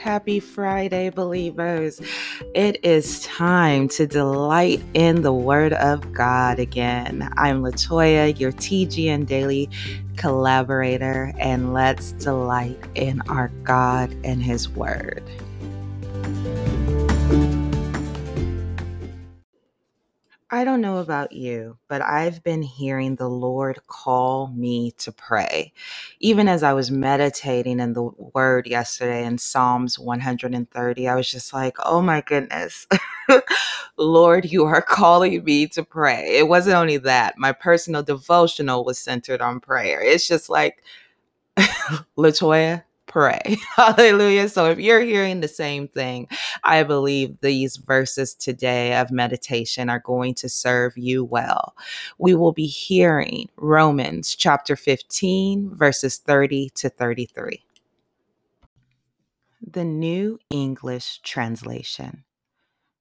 Happy Friday, believers. It is time to delight in the Word of God again. I'm Latoya, your TGN Daily collaborator, and let's delight in our God and His Word. I don't know about you, but I've been hearing the Lord call me to pray. Even as I was meditating in the word yesterday in Psalms 130, I was just like, oh my goodness, Lord, you are calling me to pray. It wasn't only that, my personal devotional was centered on prayer. It's just like, Latoya, pray. Hallelujah. So if you're hearing the same thing, I believe these verses today of meditation are going to serve you well. We will be hearing Romans chapter 15, verses 30 to 33. The New English Translation.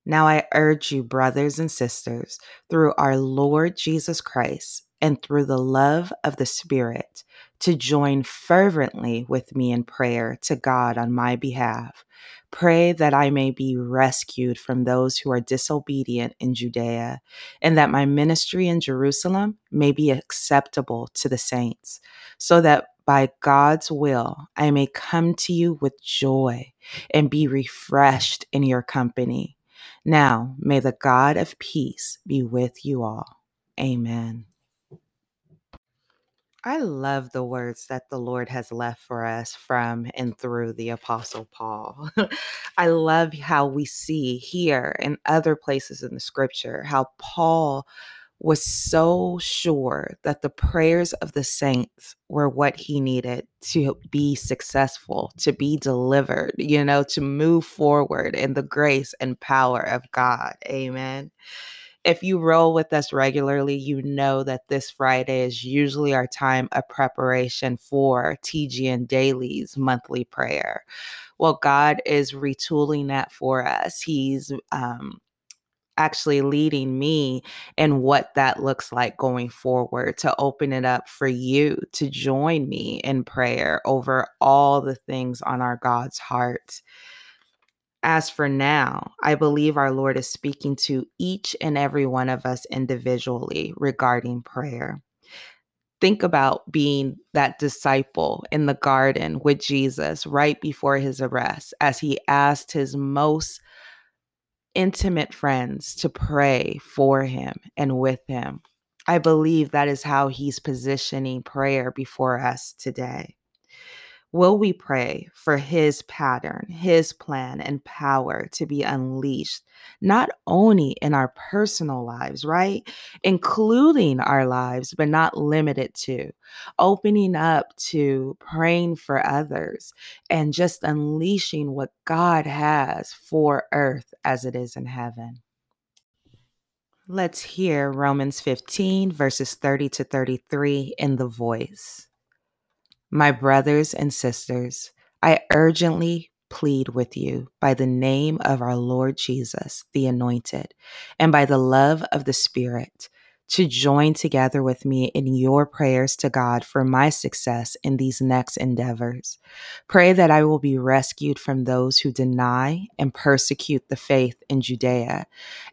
Now I urge you, brothers and sisters, through our Lord Jesus Christ and through the love of the Spirit, to join fervently with me in prayer to God on my behalf. Pray that I may be rescued from those who are disobedient in Judea, and that my ministry in Jerusalem may be acceptable to the saints, so that by God's will I may come to you with joy and be refreshed in your company. Now may the God of peace be with you all. Amen. I love the words that the Lord has left for us from and through the Apostle Paul. I love how we see here and other places in the scripture how Paul was so sure that the prayers of the saints were what he needed to be successful, to be delivered, you know, to move forward in the grace and power of God. Amen. If you roll with us regularly, you know that this Friday is usually our time of preparation for TGN Daily's monthly prayer. Well, God is retooling that for us. He's um, actually leading me in what that looks like going forward to open it up for you to join me in prayer over all the things on our God's heart. As for now, I believe our Lord is speaking to each and every one of us individually regarding prayer. Think about being that disciple in the garden with Jesus right before his arrest as he asked his most intimate friends to pray for him and with him. I believe that is how he's positioning prayer before us today. Will we pray for his pattern, his plan, and power to be unleashed, not only in our personal lives, right? Including our lives, but not limited to, opening up to praying for others and just unleashing what God has for earth as it is in heaven. Let's hear Romans 15, verses 30 to 33 in the voice. My brothers and sisters, I urgently plead with you by the name of our Lord Jesus, the Anointed, and by the love of the Spirit, to join together with me in your prayers to God for my success in these next endeavors. Pray that I will be rescued from those who deny and persecute the faith in Judea,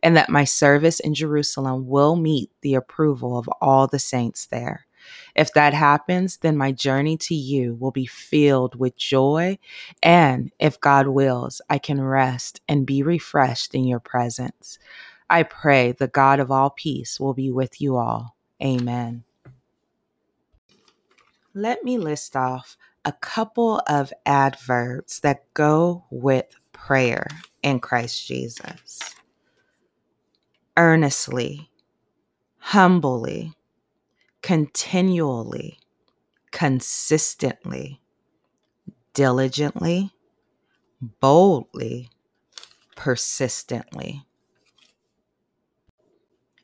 and that my service in Jerusalem will meet the approval of all the saints there. If that happens, then my journey to you will be filled with joy. And if God wills, I can rest and be refreshed in your presence. I pray the God of all peace will be with you all. Amen. Let me list off a couple of adverbs that go with prayer in Christ Jesus earnestly, humbly, continually, consistently, diligently, boldly, persistently.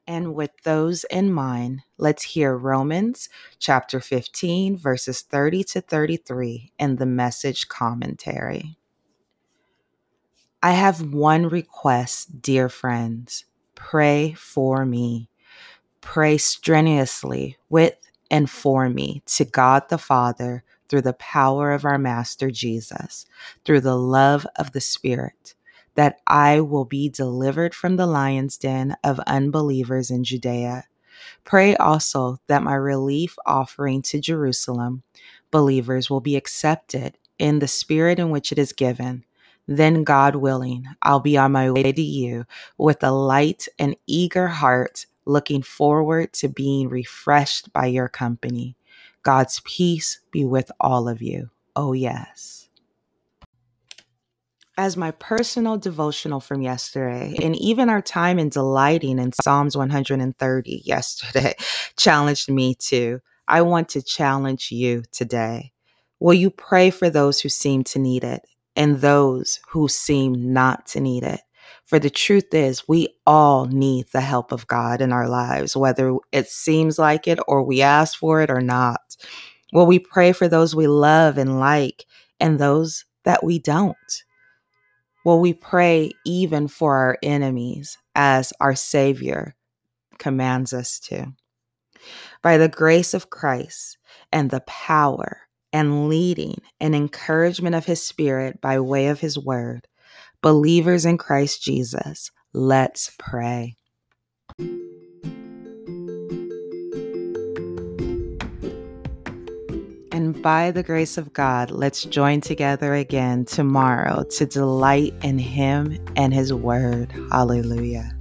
And with those in mind, let's hear Romans chapter 15, verses 30 to 33 in the message commentary. I have one request, dear friends. Pray for me pray strenuously with and for me to God the Father through the power of our Master Jesus, through the love of the Spirit, that I will be delivered from the lion's den of unbelievers in Judea. Pray also that my relief offering to Jerusalem believers will be accepted in the spirit in which it is given. Then, God willing, I'll be on my way to you with a light and eager heart, looking forward to being refreshed by your company. God's peace be with all of you. Oh, yes as my personal devotional from yesterday, and even our time in delighting in Psalms 130 yesterday challenged me to. I want to challenge you today. Will you pray for those who seem to need it and those who seem not to need it? For the truth is, we all need the help of God in our lives, whether it seems like it or we ask for it or not. Will we pray for those we love and like and those that we don't? Will we pray even for our enemies as our Savior commands us to? By the grace of Christ and the power and leading and encouragement of His Spirit by way of His Word, believers in Christ Jesus, let's pray. And by the grace of God, let's join together again tomorrow to delight in Him and His Word. Hallelujah.